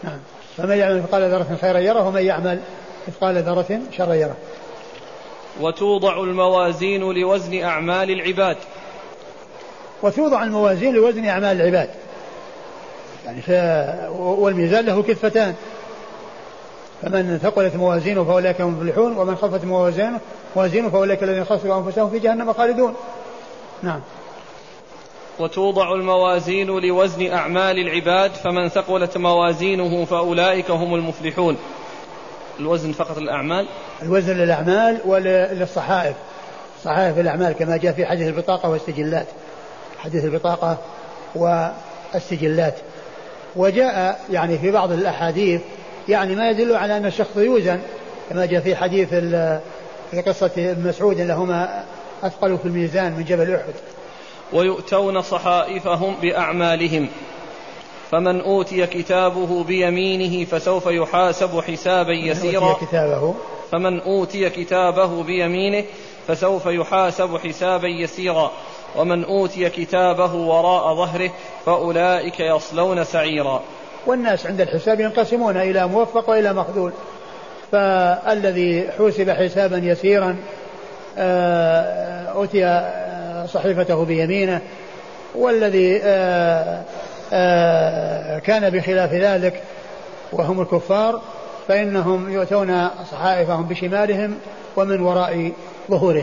نعم. فمن يعمل مثقال ذرة خيرا يره ومن يعمل مثقال ذرة شرا يره. وتوضع الموازين لوزن أعمال العباد. وتوضع الموازين لوزن أعمال العباد. يعني والميزان له كفتان فمن ثقلت موازينه فأولئك هم المفلحون ومن خفت موازينه موازينه فأولئك الذين خسروا أنفسهم في جهنم خالدون. نعم. وتوضع الموازين لوزن أعمال العباد فمن ثقلت موازينه فأولئك هم المفلحون. الوزن فقط الاعمال الوزن للأعمال وللصحائف صحائف الأعمال كما جاء في حديث البطاقة والسجلات. حديث البطاقة والسجلات. وجاء يعني في بعض الأحاديث يعني ما يدل على أن الشخص يوزن كما جاء في حديث في قصة ابن مسعود لهما أثقل في الميزان من جبل أحد. ويؤتون صحائفهم بأعمالهم فمن أوتي كتابه بيمينه فسوف يحاسب حسابا يسيرا أوتي كتابه؟ فمن أوتي كتابه بيمينه فسوف يحاسب حسابا يسيرا. ومن أوتي كتابه وراء ظهره فأولئك يصلون سعيرا. والناس عند الحساب ينقسمون إلى موفق وإلى مخذول. فالذي حوسب حسابا يسيرا آه، أوتي آه، صحيفته بيمينه والذي آه، كان بخلاف ذلك وهم الكفار فإنهم يؤتون صحائفهم بشمالهم ومن وراء ظهورهم.